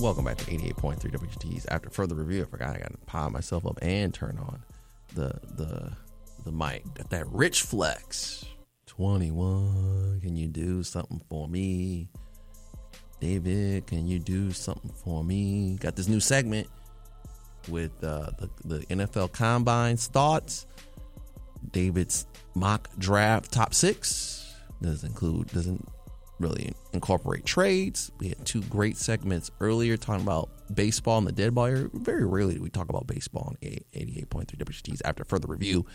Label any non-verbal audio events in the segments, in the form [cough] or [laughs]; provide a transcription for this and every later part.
Welcome back to 88.3 WXUT's. After further review, I forgot I got to pile myself up and turn on the the the mic. Got that rich flex. 21, can you do something for me? David, can you do something for me? Got this new segment with uh, the, the NFL Combine's thoughts. David's mock draft top six doesn't include doesn't really incorporate trades. We had two great segments earlier talking about baseball and the dead area. Very rarely do we talk about baseball on 88.3 WXUTs after further review.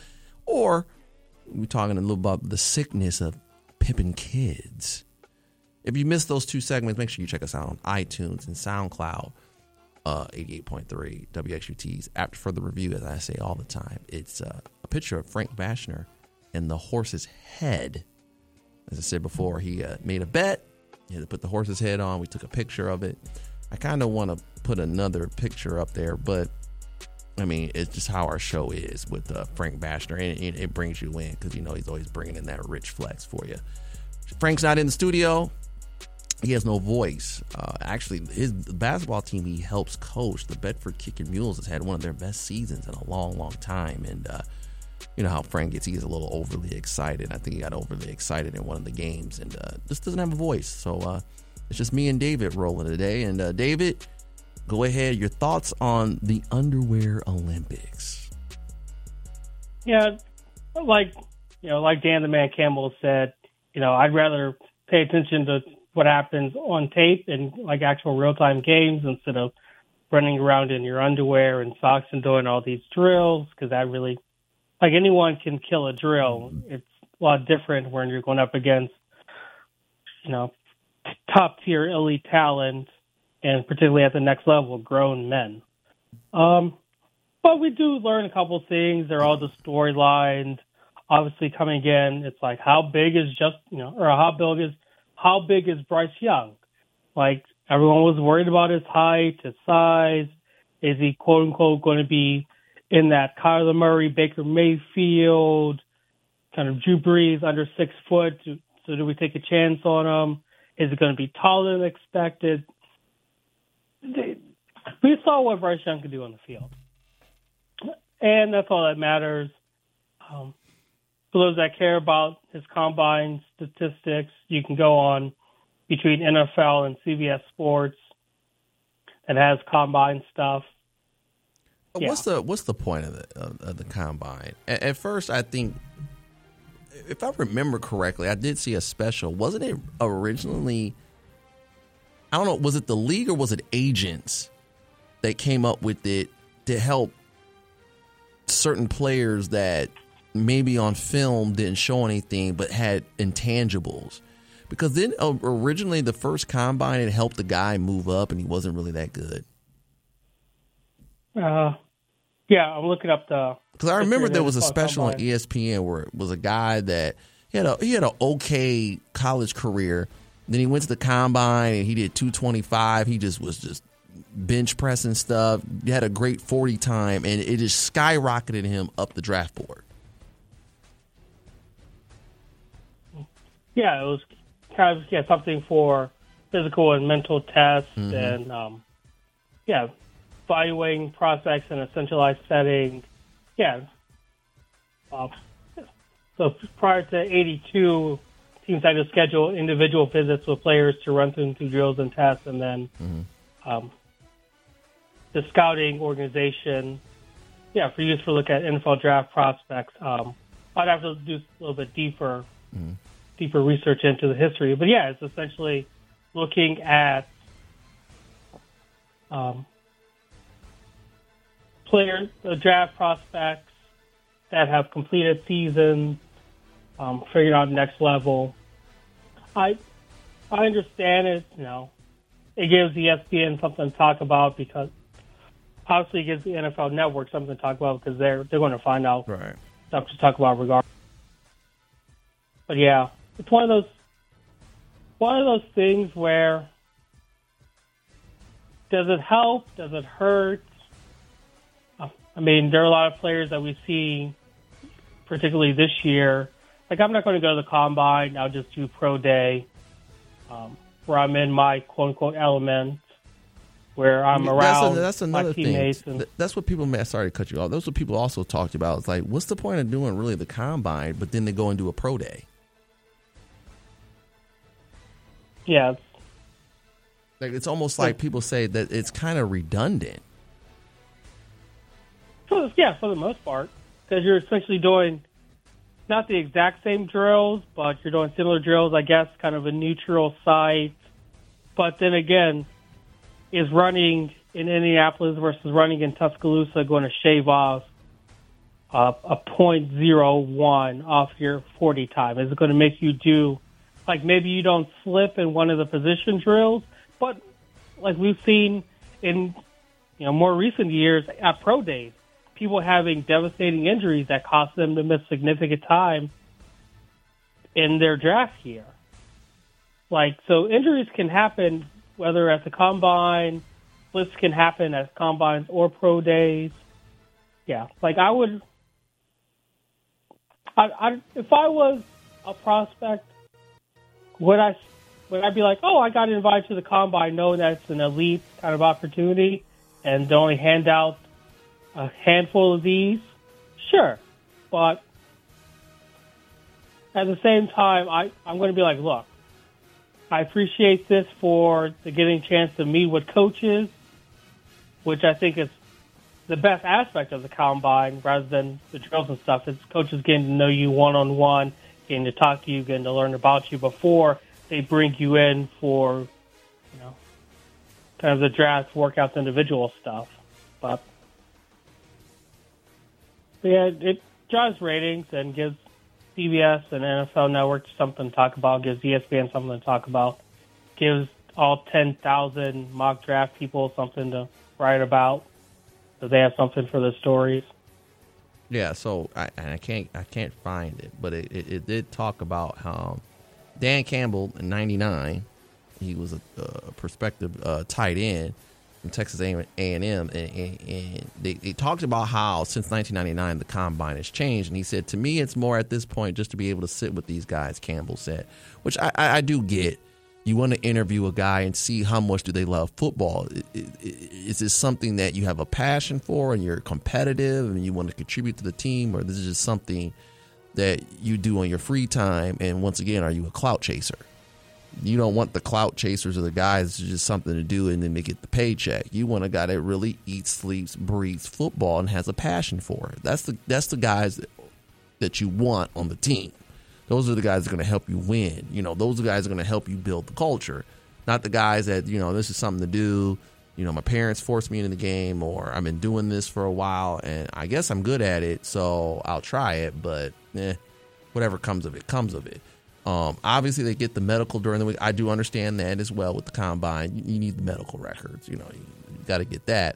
Or we're talking a little about the sickness of pimping kids. If you missed those two segments, make sure you check us out on iTunes and SoundCloud. Uh, 88.3 WXUTs. After further review, as I say all the time, it's uh, a picture of Frank Bashner and the horse's head. As I said before, he uh, made a bet. He had to put the horse's head on. We took a picture of it. I kind of want to put another picture up there, but I mean, it's just how our show is with uh, Frank Bashner, and it, it brings you in because you know he's always bringing in that rich flex for you. Frank's not in the studio; he has no voice. Uh, actually, his basketball team he helps coach, the Bedford Kicking Mules, has had one of their best seasons in a long, long time, and uh, you know how Frank gets; he gets a little overly excited. I think he got overly excited in one of the games, and uh, just doesn't have a voice. So uh, it's just me and David rolling today, and uh, David go ahead. Your thoughts on the underwear Olympics? Yeah, like you know, like Dan the Man Campbell said, you know, I'd rather pay attention to what happens on tape and like actual real time games instead of running around in your underwear and socks and doing all these drills because that really, like anyone can kill a drill. It's a lot different when you're going up against, you know, top tier elite talent and particularly at the next level, grown men. Um, but we do learn a couple things. They're all the storylines. Obviously, coming in, it's like how big is just you know, or how big is how big is Bryce Young? Like everyone was worried about his height, his size. Is he quote unquote going to be in that Kyler Murray, Baker Mayfield, kind of Drew Brees under six foot? So do we take a chance on him? Is it going to be taller than expected? we saw what Bryce Young could do on the field, and that's all that matters. Um, for those that care about his combine statistics, you can go on between NFL and CBS Sports that has combine stuff. Yeah. What's the what's the point of the of, of the combine? At, at first, I think, if I remember correctly, I did see a special. Wasn't it originally? I don't know. Was it the league or was it agents that came up with it to help certain players that maybe on film didn't show anything but had intangibles? Because then uh, originally the first combine it helped the guy move up and he wasn't really that good. Uh, yeah, I'm looking up the. Because I remember there was a special on E ESPN where it was a guy that he had a he had an okay college career. Then he went to the combine and he did 225. He just was just bench pressing stuff. He had a great 40 time and it just skyrocketed him up the draft board. Yeah, it was kind of yeah something for physical and mental tests and um, yeah, evaluating prospects in a centralized setting. Yeah. Uh, so prior to '82, teams had to schedule individual visits with players to run through, through drills and tests, and then um, the scouting organization, yeah, for use for look at NFL draft prospects. Um, I'd have to do a little bit deeper deeper research into the history. But yeah, it's essentially looking at um, players, the draft prospects that have completed seasons, um, figuring out next level. I I understand it. You know, it gives the ESPN something to talk about because obviously it gives the NFL Network something to talk about because they're they're going to find out Right. stuff to talk about regardless. But yeah, it's one of those one of those things where does it help? Does it hurt? I mean, there are a lot of players that we see, particularly this year. Like, I'm not going to go to the combine. I'll just do pro day, um, where I'm in my quote unquote element, where I'm around That's, a, that's my another thing. And, That's what people. may- Sorry to cut you off. That's what people also talked about. It's like, what's the point of doing really the combine, but then they go and do a pro day? yeah, Like it's almost like people say that it's kind of redundant. Yeah, for the most part, because you're essentially doing not the exact same drills, but you're doing similar drills, I guess, kind of a neutral site. But then again, is running in Indianapolis versus running in Tuscaloosa going to shave off uh, a point zero one off your 40 time? Is it going to make you do, like maybe you don't slip in one of the position drills, but like we've seen in you know more recent years at pro days, people having devastating injuries that cost them to miss significant time in their draft year. Like so, injuries can happen whether at the combine, splits can happen at combines or pro days. Yeah, like I would, I, I if I was a prospect, would I would I be like, oh, I got invited to the combine, knowing that it's an elite kind of opportunity, and they only hand out a handful of these? Sure, but at the same time, I I'm going to be like, look, I appreciate this for the getting chance to meet with coaches, which I think is the best aspect of the combine rather than the drills and stuff. It's coaches getting to know you one on one, getting to talk to you, getting to learn about you before they bring you in for, you know, kind of the draft, workouts, individual stuff. But yeah, it drives ratings and gives CBS and NFL Network something to talk about, gives ESPN something to talk about, gives all 10,000 mock draft people something to write about, so they have something for the stories. Yeah, so I I can't I can't find it, but it, it, it did talk about how Dan Campbell in '99, he was a, a prospective uh, tight end from Texas A and and, they, they talked about how since 1999 the combine has changed, and he said to me it's more at this point just to be able to sit with these guys. Campbell said, which I, I, I do get. You want to interview a guy and see how much do they love football. Is this something that you have a passion for and you're competitive and you want to contribute to the team, or this is just something that you do on your free time? And once again, are you a clout chaser? You don't want the clout chasers or the guys it's just something to do and then they get the paycheck. You want a guy that really eats, sleeps, breathes football and has a passion for it. That's the that's the guys that, that you want on the team. Those are the guys that are going to help you win. You know, those are the guys that are going to help you build the culture, not the guys that you know this is something to do. You know, my parents forced me into the game, or I've been doing this for a while, and I guess I'm good at it, so I'll try it. But eh, whatever comes of it, comes of it. Um, obviously, they get the medical during the week. I do understand that as well with the combine. You, you need the medical records. You know, you, you got to get that.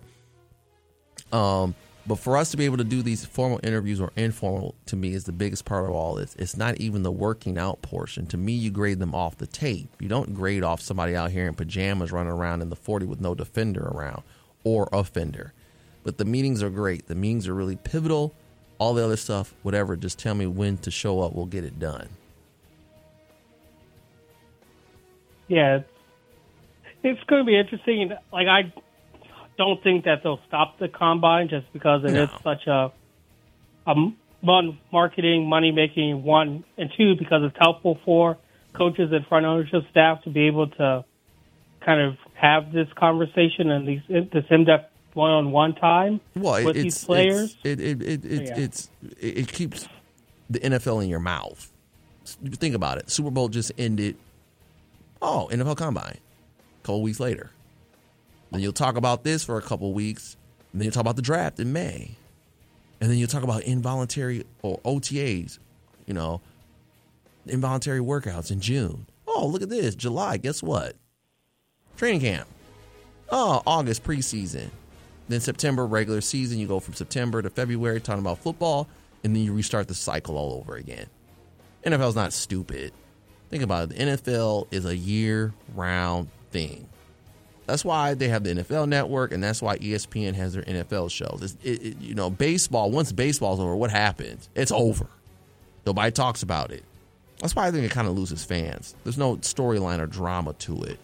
Um, but for us to be able to do these formal interviews or informal, to me, is the biggest part of all this. It's not even the working out portion. To me, you grade them off the tape. You don't grade off somebody out here in pajamas running around in the 40 with no defender around or offender. But the meetings are great. The meetings are really pivotal. All the other stuff, whatever, just tell me when to show up. We'll get it done. Yeah, it's, it's going to be interesting. Like I don't think that they'll stop the combine just because it is No. such a one marketing money making one and two because it's helpful for coaches and front ownership staff to be able to kind of have this conversation and these this in depth one on one time Well, with it's, these players. It's, it it it, Yeah. it's it, it keeps the NFL in your mouth. Think about it. Super Bowl just ended. Oh, NFL Combine. A couple weeks later, then you'll talk about this for a couple weeks. And then you talk about the draft in May. And then you talk about involuntary or OTAs, you know, involuntary workouts in June. Oh, look at this. July, guess what? Training camp. Oh, August preseason. Then September regular season. You go from September to February talking about football, and then you restart the cycle all over again. NFL's not stupid. Think about it. The NFL is a year round thing. That's why they have the NFL network, and that's why ESPN has their NFL shows. It, it, you know, baseball, once baseball's over, what happens? It's over. Nobody talks about it. That's why I think it kind of loses fans. There's no storyline or drama to it.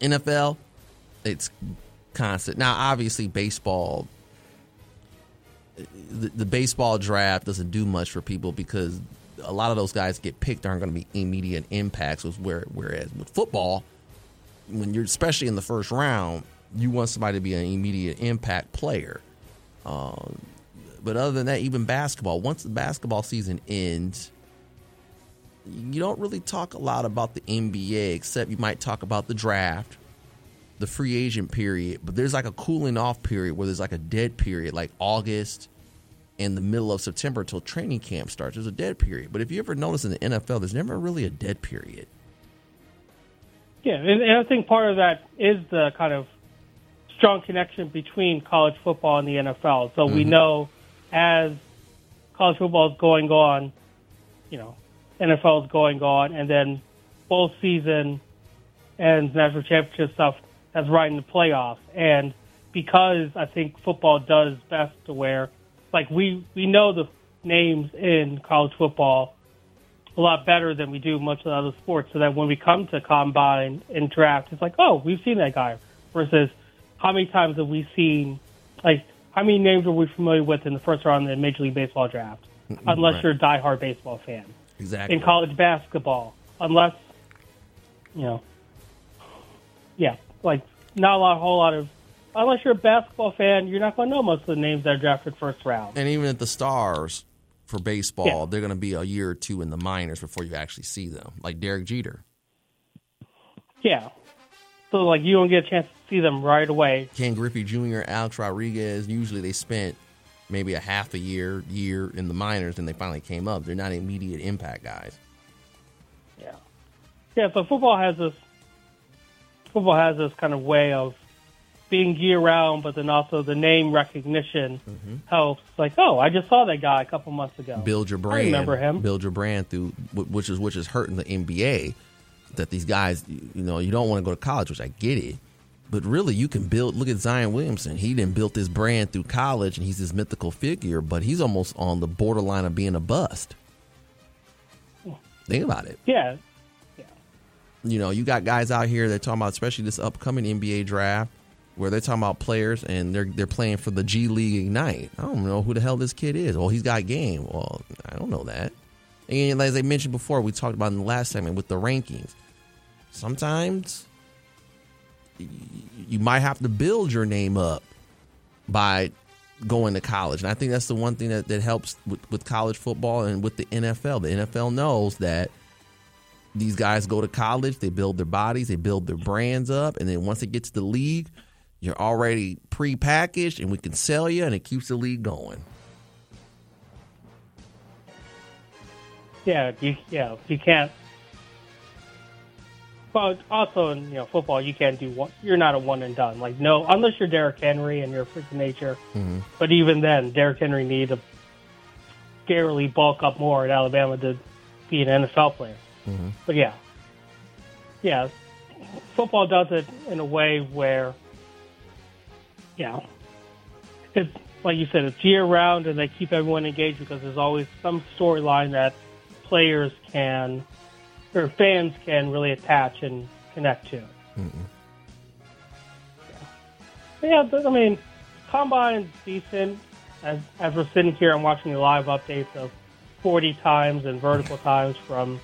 NFL, it's constant. Now, obviously, baseball, the, the baseball draft doesn't do much for people because a lot of those guys get picked aren't going to be immediate impacts. Where, whereas with football, when you're especially in the first round, you want somebody to be an immediate impact player. Um, but other than that, even basketball, once the basketball season ends, you don't really talk a lot about the NBA, except you might talk about the draft, the free agent period. But there's like a cooling off period where there's like a dead period, like August and the middle of September until training camp starts. There's a dead period. But if you ever notice in the NFL, there's never really a dead period. Yeah, and, and I think part of that is the kind of strong connection between college football and the NFL. So mm-hmm. we know as college football is going on, you know, NFL is going on, and then bowl season and national championship stuff that's right in the playoffs. And because I think football does best to where, like we we know the names in college football a lot better than we do much of the other sports. So that when we come to combine and draft, it's like, oh, we've seen that guy. Versus, how many times have we seen, like, how many names are we familiar with in the first round of the Major League Baseball draft? Unless right. you're a diehard baseball fan. Exactly. In college basketball, unless, you know, yeah, like not a lot, a whole lot of. Unless you're a basketball fan, you're not going to know most of the names that are drafted first round. And even at the stars, for baseball, yeah. they're going to be a year or two in the minors before you actually see them, like Derek Jeter. Yeah. So, like, you don't get a chance to see them right away. Ken Griffey Jr., Alex Rodriguez, usually they spent maybe a half a year, year in the minors, and they finally came up. They're not immediate impact guys. Yeah. Yeah, so football has this football has this kind of way of being year round, but then also the name recognition mm-hmm. helps. Like, oh, I just saw that guy a couple months ago. Build your brand. I remember him. Build your brand through which is which is hurting the NBA. That these guys, you know, you don't want to go to college, which I get it. But really, you can build. Look at Zion Williamson. He didn't build his brand through college, and he's this mythical figure. But he's almost on the borderline of being a bust. Think about it. Yeah. Yeah. You know, you got guys out here that talking about, especially this upcoming NBA draft where they're talking about players and they're they're playing for the G League Ignite. I don't know who the hell this kid is. Well, he's got game. Well, I don't know that. And as I mentioned before, we talked about in the last segment with the rankings. Sometimes you might have to build your name up by going to college. And I think that's the one thing that, that helps with, with college football and with the NFL. The NFL knows that these guys go to college, they build their bodies, they build their brands up, and then once it gets to the league, you're already pre-packaged, and we can sell you, and it keeps the league going. Yeah, you yeah you can't. But also in you know football, you can't do one. You're not a one and done. Like no, unless you're Derrick Henry and you're a freak of nature. Mm-hmm. But even then, Derrick Henry needed to scarily bulk up more at Alabama to be an NFL player. Mm-hmm. But yeah, yeah, football does it in a way where yeah, it's like you said, it's year round, and they keep everyone engaged because there's always some storyline that players can or fans can really attach and connect to. Mm-hmm. Yeah. yeah, I mean, combine's decent. As as we're sitting here and watching the live updates of 40 times and vertical [laughs] times from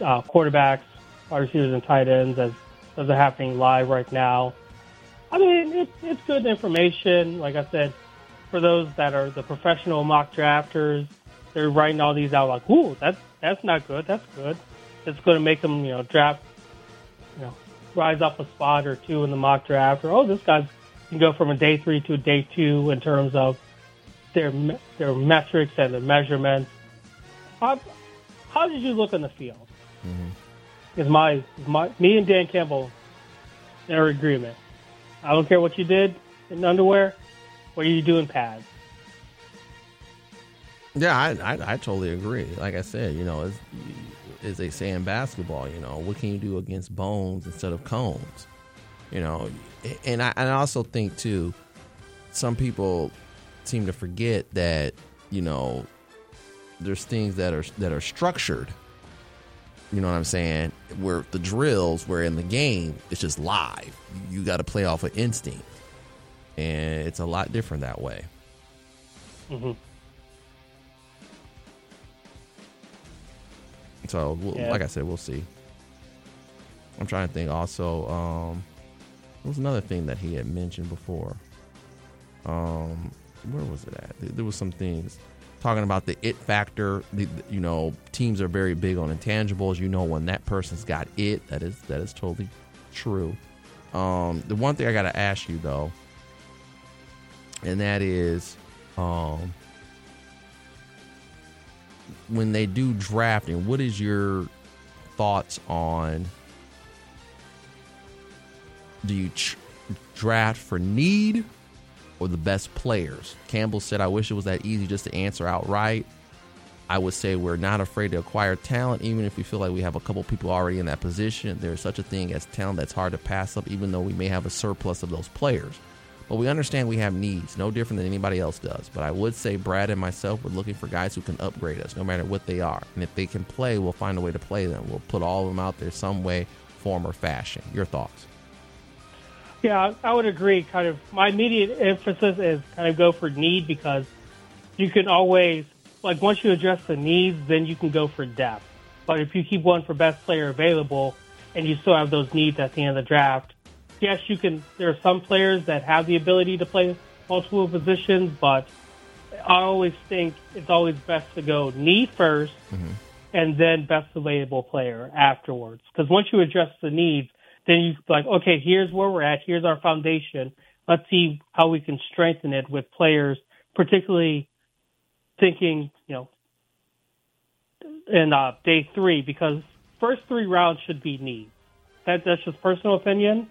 uh, quarterbacks, wide receivers, and tight ends as those are happening live right now. I mean, it, it's good information. Like I said, for those that are the professional mock drafters, they're writing all these out like, "Ooh, that's that's not good. That's good. It's going to make them, you know, draft, you know, rise up a spot or two in the mock draft. Or oh, this guy can go from a day three to a day two in terms of their their metrics and their measurements. How, how did you look in the field? Mm-hmm. Is my, my me and Dan Campbell in agreement? I don't care what you did in underwear. What are you doing pads? Yeah, I, I I totally agree. Like I said, you know, as as they say in basketball, you know, what can you do against bones instead of cones? You know, and I and I also think too, some people seem to forget that you know there's things that are that are structured. You know what I'm saying? Where the drills, where in the game, it's just live. You got to play off of instinct, and it's a lot different that way. Mm-hmm. So, we'll, Yeah. like I said, we'll see. I'm trying to think. Also, um, there was another thing that he had mentioned before. Um, where was it at? There, there was some things talking about the it factor. The, you know, teams are very big on intangibles. You know, when that person's got it, that is that is totally true. Um, the one thing I got to ask you though, and that is, um, when they do drafting, what is your thoughts on? Do you draft for need or the best players? Campbell said, "I wish it was that easy just to answer outright." I would say we're not afraid to acquire talent, even if we feel like we have a couple people already in that position. There's such a thing as talent that's hard to pass up, even though we may have a surplus of those players. But we understand we have needs, no different than anybody else does. But I would say Brad and myself, we're looking for guys who can upgrade us, no matter what they are. And if they can play, we'll find a way to play them. We'll put all of them out there some way, form, or fashion. Your thoughts? Yeah, I would agree. Kind of my immediate emphasis is kind of go for need because you can always like once you address the needs, then you can go for depth. But if you keep one for best player available and you still have those needs at the end of the draft, yes, you can. There are some players that have the ability to play multiple positions, but I always think it's always best to go need 1st mm-hmm. and then best available player afterwards. Because once you address the needs, then you like, okay, here's where we're at. Here's our foundation. Let's see how we can strengthen it with players, particularly thinking, you know, in uh, day three, because first three rounds should be needs. That, that's just personal opinion.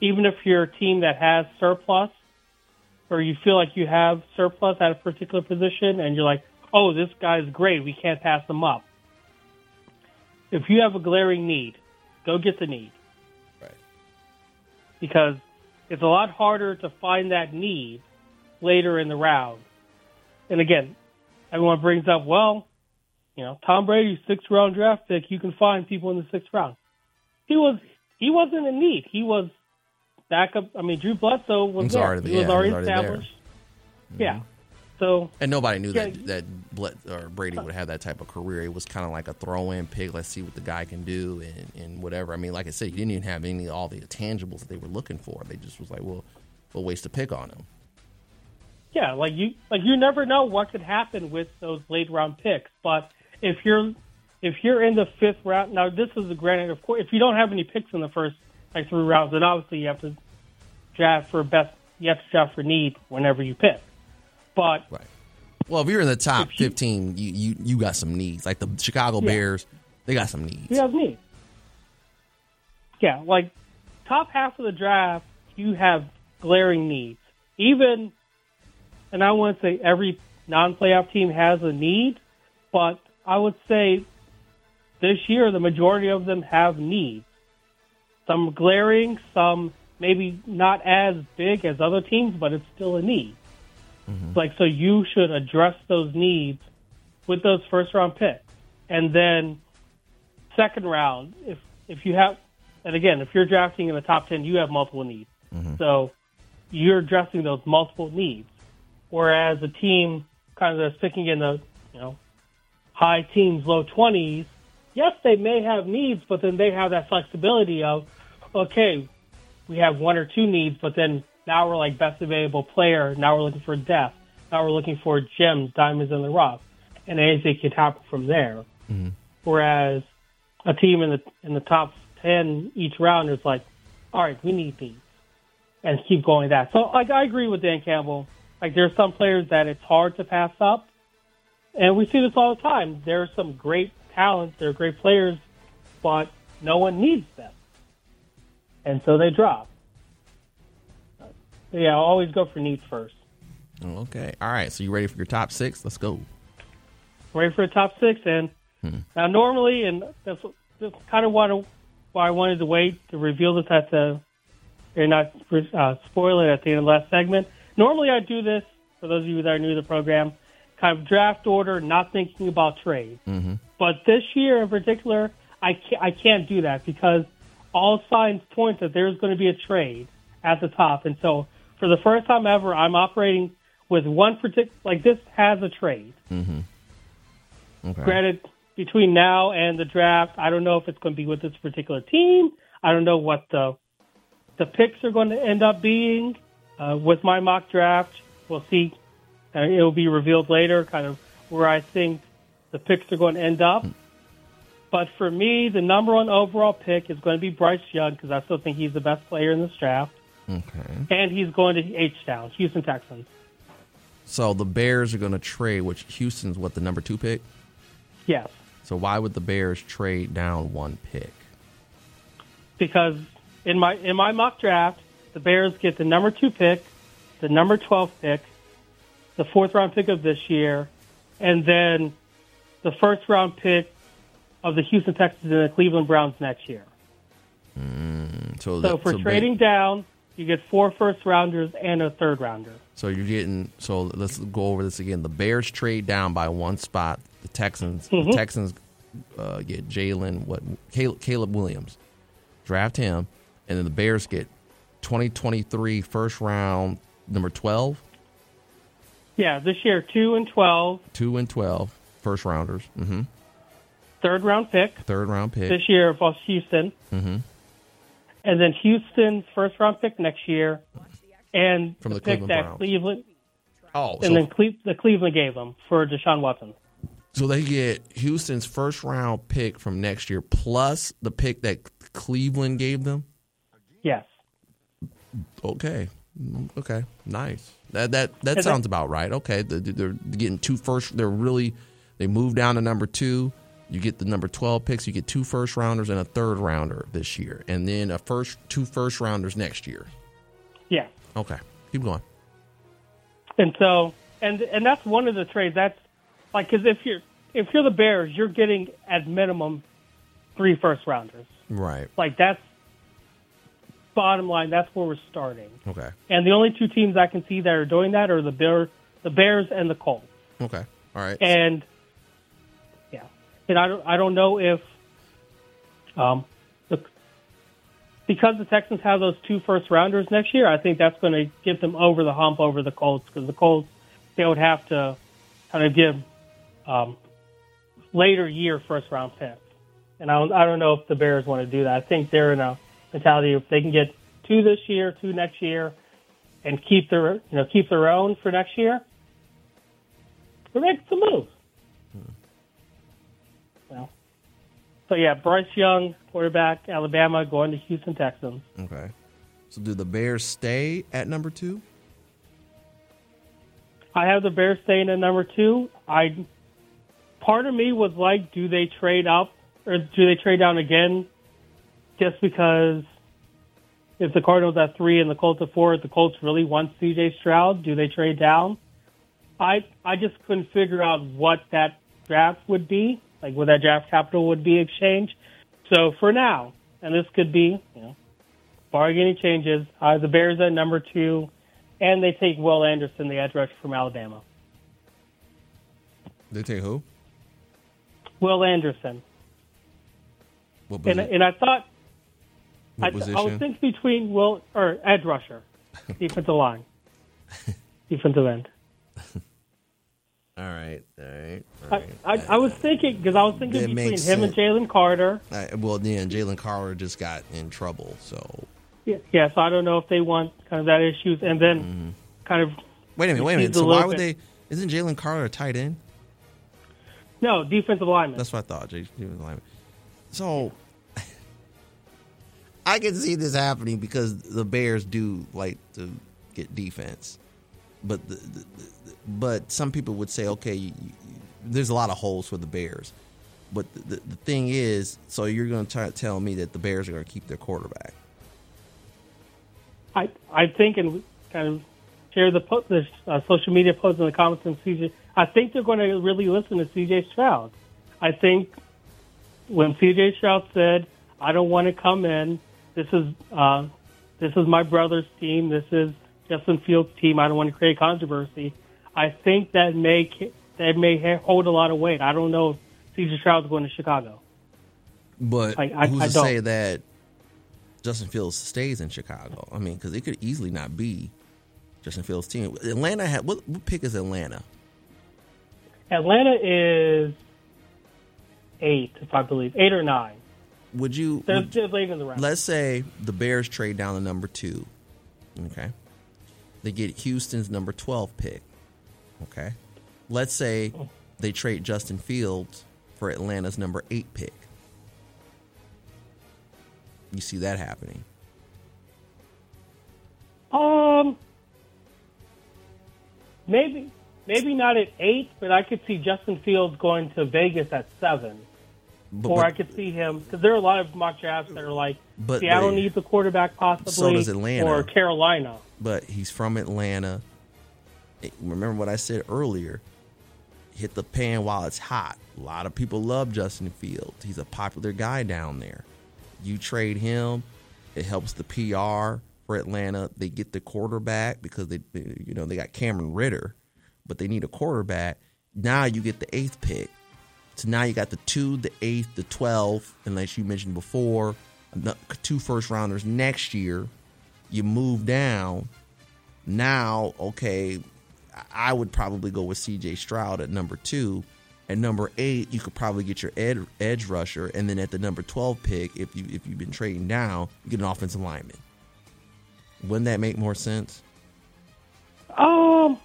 Even if you're a team that has surplus, or you feel like you have surplus at a particular position, and you're like, oh, this guy's great, we can't pass him up. If you have a glaring need, go get the need. Because it's a lot harder to find that need later in the round. And again, everyone brings up, well, you know, Tom Brady's sixth round draft pick, you can find people in the sixth round. He was he wasn't in need. He was backup. I mean, Drew Bledsoe was there. already- he was yeah, already he was already there. established. Yeah. Mm-hmm. So And nobody knew Yeah. that that Bled, or Brady would have that type of career. It was kind of like a throw-in pick. Let's see what the guy can do and, and whatever. I mean, like I said, you didn't even have any all the tangibles that they were looking for. They just was like, well, we'll waste a pick on him. Yeah, like you like you never know what could happen with those late round picks. But if you're if you're in the fifth round now this is a granted of course if you don't have any picks in the first like three rounds, then obviously you have to draft for best you have to draft for need whenever you pick. But Right. Well, if you're in the top you- 15, you, you you got some needs. Like the Chicago Yeah. Bears, they got some needs. he has needs. Yeah, like top half of the draft, you have glaring needs. Even, and I wouldn't say every non-playoff team has a need, but I would say this year the majority of them have needs. Some glaring, some maybe not as big as other teams, but it's still a need. Mm-hmm. Like so, you should address those needs with those first round picks, and then second round, if if you have, and again, if you're drafting in the top ten, you have multiple needs. Mm-hmm. So you're addressing those multiple needs. Whereas a team kind of sticking in the you know high teens, low twenties, yes, they may have needs, but then they have that flexibility of okay, we have one or two needs, but then now we're like best available player. Now we're looking for depth. Now we're looking for gems, diamonds in the rough, and anything can happen from there. Mm-hmm. Whereas a team in the in the top ten each round is like, all right, we need these. and keep going that. So, like, I agree with Dan Campbell. Like, there's some players that it's hard to pass up, and we see this all the time. There are some great talents, there are great players, but no one needs them, and so they drop. Yeah, I'll always go for needs first. Okay. All right. So you ready for your top six? Let's go. Ready for the top six, and now normally, and that's, that's kind of I- why I wanted to wait to reveal this at the and not uh, spoil it at the end of the last segment. Normally, I do this for those of you that are new to the program, kind of draft order, not thinking about trade. But this year in particular, I can't, I can't do that because all signs point that there's going to be a trade at the top, and so for the first time ever, I'm operating with one particular like this has a trade. Okay. Granted, between now and the draft, I don't know if it's going to be with this particular team. I don't know what the the picks are going to end up being. Uh, with my mock draft, we'll see. Uh, it will be revealed later, kind of where I think the picks are going to end up. But for me, the number one overall pick is going to be Bryce Young because I still think he's the best player in this draft, Okay. and he's going to H Town, Houston Texans. So the Bears are going to trade, which Houston's what the number two pick. Yes, So why would the Bears trade down one pick? because in my in my mock draft, the Bears get the number two pick, the number twelve pick, the fourth round pick of this year, and then the first round pick of the Houston Texans and the Cleveland Browns next year. Mm, so, So that- for ba- trading down, you get four first rounders and a third rounder. so you're getting. So let's go over this again. The Bears trade down by one spot. The Texans. Mm-hmm. The Texans uh, get Jalen. What? Caleb, Caleb Williams. Draft him, and then the Bears get 2023 first round number 12, Yeah, this year two and 12, two and 12 first rounders. hmm third round pick Third round pick. this year for Houston, Mhm. And then Houston's first round pick next year, and From the pick Cleveland that Browns. Cleveland Oh, and so, then Cle- the Cleveland gave them for Deshaun Watson. so they get Houston's first round pick from next year plus the pick that Cleveland gave them. Yes. Okay. Okay. Nice. That that that Is sounds about right. Okay. They're, they're getting two first. They're really they move down to number two. You get the number twelve picks. You get two first rounders and a third rounder this year, and then a first two first rounders next year. Yeah. Okay. Keep going. And so, and and that's one of the trades. That's like because if you're if you're the Bears, you're getting at minimum three first rounders. Right. Like that's bottom line. That's where we're starting. Okay. And the only two teams I can see that are doing that are the Bear, the Bears and the Colts. Okay. All right. And and I don't I don't know if um the because the Texans have those two first rounders next year, I think that's going to get them over the hump over the Colts because the Colts they would have to kind of give um, later year first round picks, and I don't I don't know if the Bears want to do that. I think they're in a mentality if they can get two this year, two next year, and keep their you know keep their own for next year. We're making some moves. So yeah, Bryce Young, quarterback, Alabama, going to Houston Texans. Okay. So do the Bears stay at number two? I have the Bears staying at number two. I part of me was like, do they trade up or do they trade down again? Just because if the Cardinals at three and the Colts at four, if the Colts really want C.J. Stroud, do they trade down? I I just couldn't figure out what that draft would be, like what that draft capital would be exchanged. So for now, and this could be, you know, barring any changes, uh, the Bears at number two, and they take Will Anderson, the edge rusher from Alabama. They take who? Will Anderson, What, and and I thought I, what I position? was thinking between Will or edge rusher, [laughs] defensive line, [laughs] defensive end. [laughs] all right. All right. All I. I, I was thinking because I was thinking That between him and. Jalen Carter. I, well, then Jalen Carter just got in trouble. So Yeah, yeah, so I don't know if they want kind of that issues, and then mm-hmm. kind of wait a minute. Wait a minute. So why would bit- they? Isn't Jalen Carter a tight end? no defensive lineman. That's what I thought. J- Jalen So [laughs] I can see this happening because the Bears do like to get defense, but the, the, but some people would say, okay, you, you, there's a lot of holes for the Bears. But the, the thing is, so you're going to try to tell me that the Bears are going to keep their quarterback? I I think and kind of share the, po- the uh, social media posts in the comments and CJ. I think they're going to really listen to CJ Stroud. I think when CJ Stroud said, "I don't want to come in. This is uh, this is my brother's team. This is Justin Fields' team. I don't want to create controversy." I think that may that may hold a lot of weight. I don't know if CJ Stroud's going to Chicago. But I- I- who's I to don't. say that Justin Fields stays in Chicago? I mean, because it could easily not be Justin Fields' team. Atlanta had what, what pick is Atlanta? Atlanta is eight, if I believe, eight or nine. Would you? They're, would- they're late in the round. let's say the Bears trade down to number two. Okay. They get Houston's number 12 pick. Okay. Let's say they trade Justin Fields for Atlanta's number eight pick. You see that happening. Um, maybe maybe not at eight, but I could see Justin Fields going to Vegas at seven, But, or but- I could see him because there are a lot of mock drafts that are like But Seattle they- needs a quarterback possibly, So does Atlanta. or Carolina. but he's from Atlanta. Remember what I said earlier? Hit the pan while it's hot. A lot of people love Justin Fields. He's a popular guy down there. You trade him, it helps the PR for Atlanta. They get the quarterback because they, you know, they got Cameron Ridder, but they need a quarterback. Now you get the eighth pick. So now you got the two, the eighth, the twelfth, and like you mentioned before, two first rounders next year. You move down. Now, okay, I would probably go with C.J. Stroud at number two. At number eight, you could probably get your ed, edge rusher, and then at the number twelve pick, if you if you've been trading down, you get an offensive lineman. Wouldn't that make more sense? Um,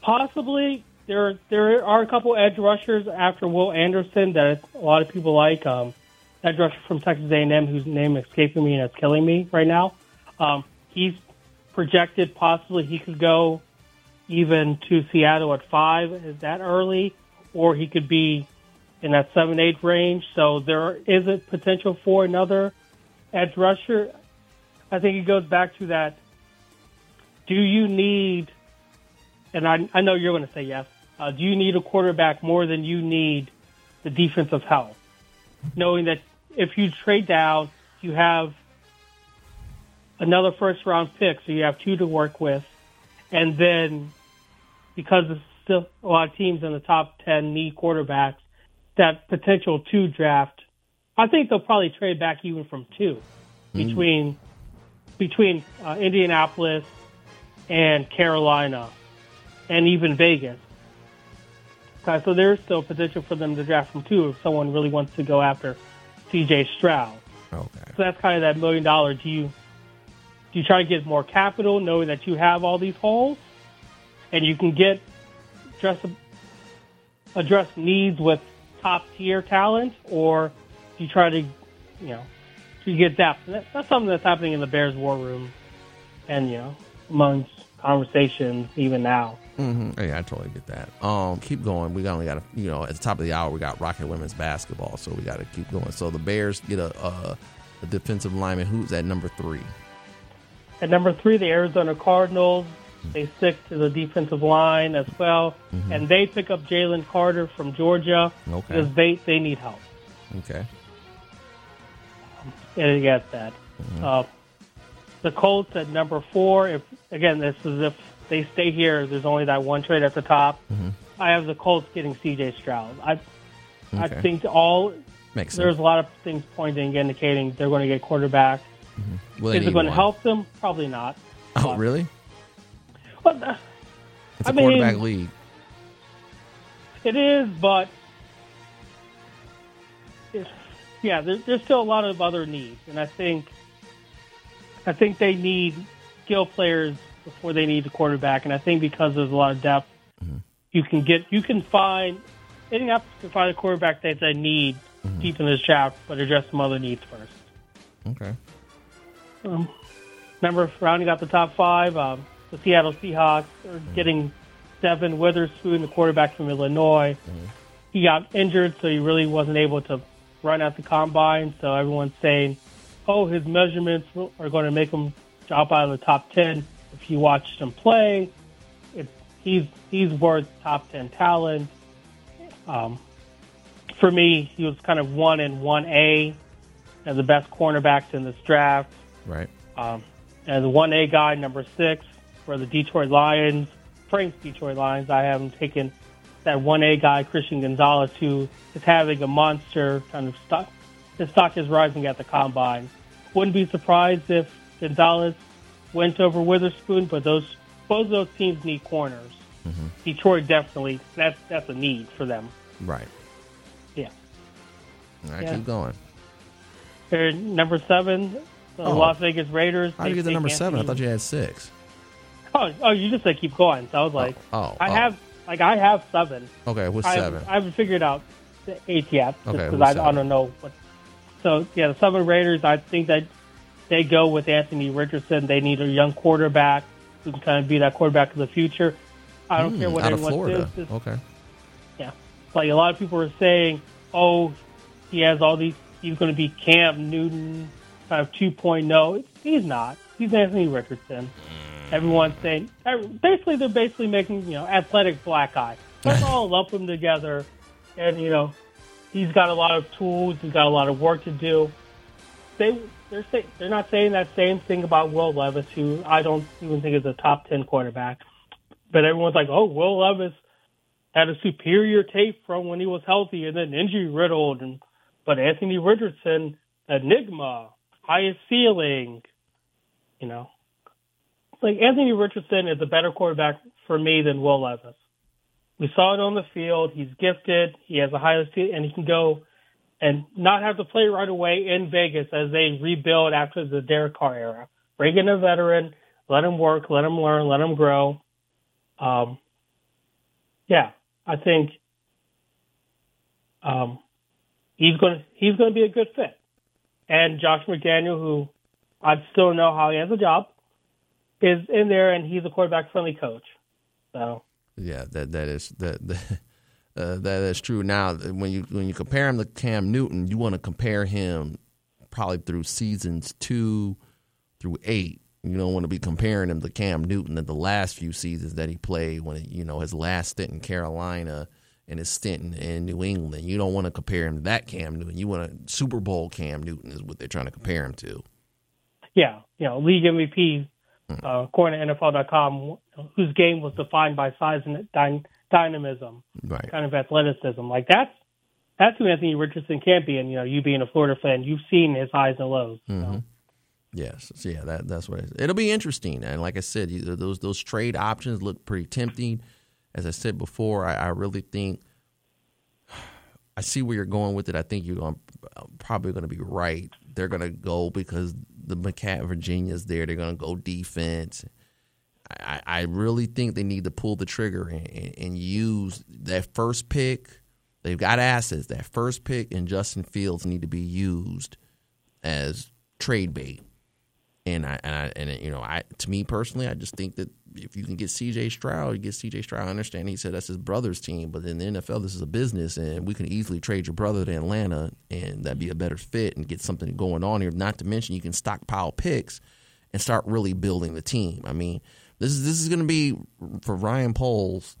possibly there there are a couple edge rushers after Will Anderson that a lot of people like. Um, edge rusher from Texas A&M whose name is escaping me and it's killing me right now. Um, he's projected possibly he could go even to Seattle at five. Is that early, or he could be in that seven eight range? So there is a potential for another edge rusher. I think it goes back to that do you need, and I, I know you're going to say yes, uh, do you need a quarterback more than you need the defensive help? Knowing that if you trade down, you have another first round pick, so you have two to work with. And then because there's still a lot of teams in the top 10 need quarterbacks, that potential two draft, I think they'll probably trade back even from two between between uh, Indianapolis and Carolina and even Vegas. Okay, so there's still a potential for them to draft from two if someone really wants to go after CJ Stroud. Okay. So that's kind of that million dollar. Do you do you try to get more capital, knowing that you have all these holes, and you can get address address needs with top tier talent, or do you try to, you know, do you get depth? That's something that's happening in the Bears war room, and you know, amongst conversations even now. Mm-hmm. Yeah, I totally get that. Um, keep going. We got- only got, to, you know, at the top of the hour, we got Rocket women's basketball, so we got to keep going. So the Bears get a, a, a defensive lineman who's at number three. At number three, the Arizona Cardinals. They stick to the defensive line as well, and they pick up Jalen Carter from Georgia Okay. because they they need help. Okay. And I get that. Uh, the Colts at number four. If again, this is if they stay here. There's only that one trade at the top. I have the Colts getting C.J. Stroud. I I think all Makes there's sense. a lot of things pointing indicating they're going to get quarterback. They Is it going to help them? Probably not. Oh, really? But uh, It's I a mean- quarterback league. It is, but it's, yeah, there, there's still a lot of other needs, and I think I think they need skill players before they need the quarterback, and I think because there's a lot of depth, you can get you can find Indianapolis can find a quarterback that they need deep in this draft, but address some other needs first. Okay. Um, number rounding out the top five, um, the Seattle Seahawks are getting Devon Witherspoon, the quarterback from Illinois. He got injured, so he really wasn't able to run at the combine. So everyone's saying, "Oh, his measurements are going to make him drop out of the top 10. If you watched him play, it, he's he's worth top ten talent. Um, for me, he was kind of one in one A as the best cornerbacks in this draft. Right. Um, and the one A guy, number six, for the Detroit Lions, Frank's Detroit Lions. I have him taken that one A guy, Christian Gonzalez, who is having a monster kind of stock. His stock is rising at the combine. Wouldn't be surprised if Gonzalez went over Witherspoon, but those both those teams need corners. Mm-hmm. Detroit definitely that's that's a need for them. Right. Yeah. All right, Yeah. keep going. They're number seven, the Oh. Las Vegas Raiders. How did you get the number seven? I thought you had six. Oh, oh, you just said keep going. So I was like, oh, oh I oh. have like I have seven. Okay, what's I seven? I haven't figured out the eight yet because I, I don't know what. So yeah, the seven Raiders. I think that they go with Anthony Richardson. They need a young quarterback who can kind of be that quarterback of the future. I don't Hmm, care what out of anyone Florida. says. This- Okay. yeah, like a lot of people are saying, oh, he has all these. He's going to be Cam Newton, kind of 2.0. He's not. He's Anthony Richardson. Everyone's saying basically they're basically making you know athletic black eye. Let's [laughs] all lump them together, and you know he's got a lot of tools. He's got a lot of work to do. They they're say, they're not saying that same thing about Will Levis, who I don't even think is a top ten quarterback. But everyone's like, oh, Will Levis had a superior tape from when he was healthy and then injury riddled. And but Anthony Richardson, enigma, highest ceiling, you know, like Anthony Richardson is a better quarterback for me than Will Levis. We saw it on the field. He's gifted. He has a high and he can go and not have to play right away in Vegas as they rebuild after the Derek Carr era. Bring in a veteran, let him work, let him learn, let him grow. Um, yeah, I think um, he's going he's going to be a good fit. And Josh McDaniel, who I still know how he has a job, is in there, and he's a quarterback friendly coach. So Yeah, that that is that that, [laughs] uh, that is true. Now, when you when you compare him to Cam Newton, you want to compare him probably through seasons two through eight. You don't want to be comparing him to Cam Newton in the last few seasons that he played when you know his last stint in Carolina and his stint in, in New England. You don't want to compare him to that Cam Newton. You want a Super Bowl Cam Newton is what they're trying to compare him to. yeah, you know, league MVP, uh, according to NFL.com, whose game was defined by size and dy- dynamism, Right. kind of athleticism. Like that's that's who Anthony Richardson can be. And you know, you being a Florida fan, you've seen his highs and lows. So. Yes, so yeah, that that's what it is. It'll be interesting, and like I said, those those trade options look pretty tempting. As I said before, I, I really think [sighs] I see where you're going with it. I think you're going probably going to be right. They're going to go because the McCat Virginia's there. They're to go defense. I, I really think they need to pull the trigger and, and, and use that first pick. They've got assets. That first pick and Justin Fields need to be used as trade bait. And I and I and you know I to me personally, I just think that if you can get C.J. Stroud, you get C.J. Stroud. I understand he said that's his brother's team, but in the NFL, this is a business, and we can easily trade your brother to Atlanta, and that'd be a better fit and get something going on here. Not to mention, you can stockpile picks and start really building the team. I mean, this is this is going to be for Ryan Poles.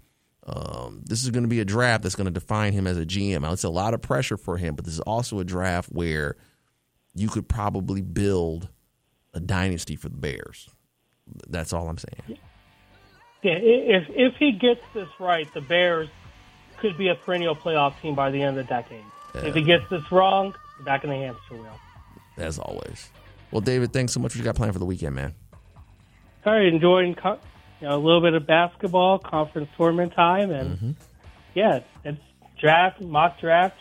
Um, this is going to be a draft that's going to define him as a GM. Now, It's a lot of pressure for him, but this is also a draft where you could probably build a dynasty for the Bears. That's all I'm saying. Yeah, if if he gets this right, the Bears could be a perennial playoff team by the end of the decade. If he gets this wrong, back in the hamster wheel. As always. Well, David, thanks so much for what you got planned for the weekend, man. All right, enjoying co- you know a little bit of basketball, conference tournament time, and Mm-hmm. yeah, it's draft, mock draft,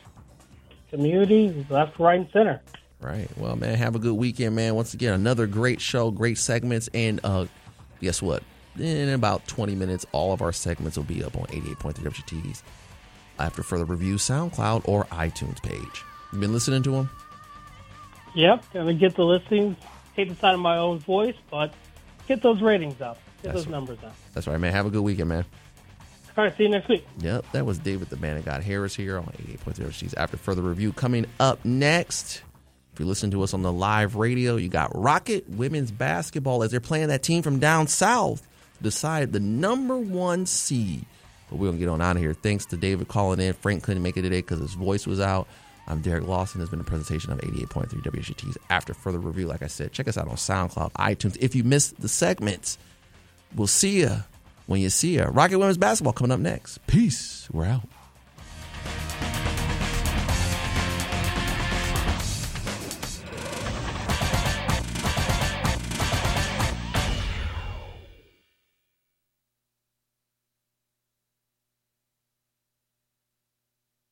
community, left, right, and center. Right. Well, man, have a good weekend, man. Once again, another great show, great segments, and uh, guess what? In about 20 minutes, all of our segments will be up on 88.3 WXUTs after further review, SoundCloud or iTunes page. You been listening to them? Yep, gonna get the listings. Hate the sound of my own voice, but get those ratings up. Get That's those numbers up. That's right, man. Have a good weekend, man. All right, see you next week. Yep, that was David the Man of God Harris here on 88.0 She's after further review. Coming up next, if you listen to us on the live radio, you got Rocket women's basketball as they're playing that team from down south decide the number one seed. But we're going to get on out of here. Thanks to David calling in. Frank couldn't make it today because his voice was out. I'm Derek Lawson. There's been a presentation of 88.3 WXUT's after further review. Like I said, check us out on SoundCloud, iTunes. If you missed the segments, we'll see you when you see you. Rocket Women's Basketball coming up next. Peace. We're out.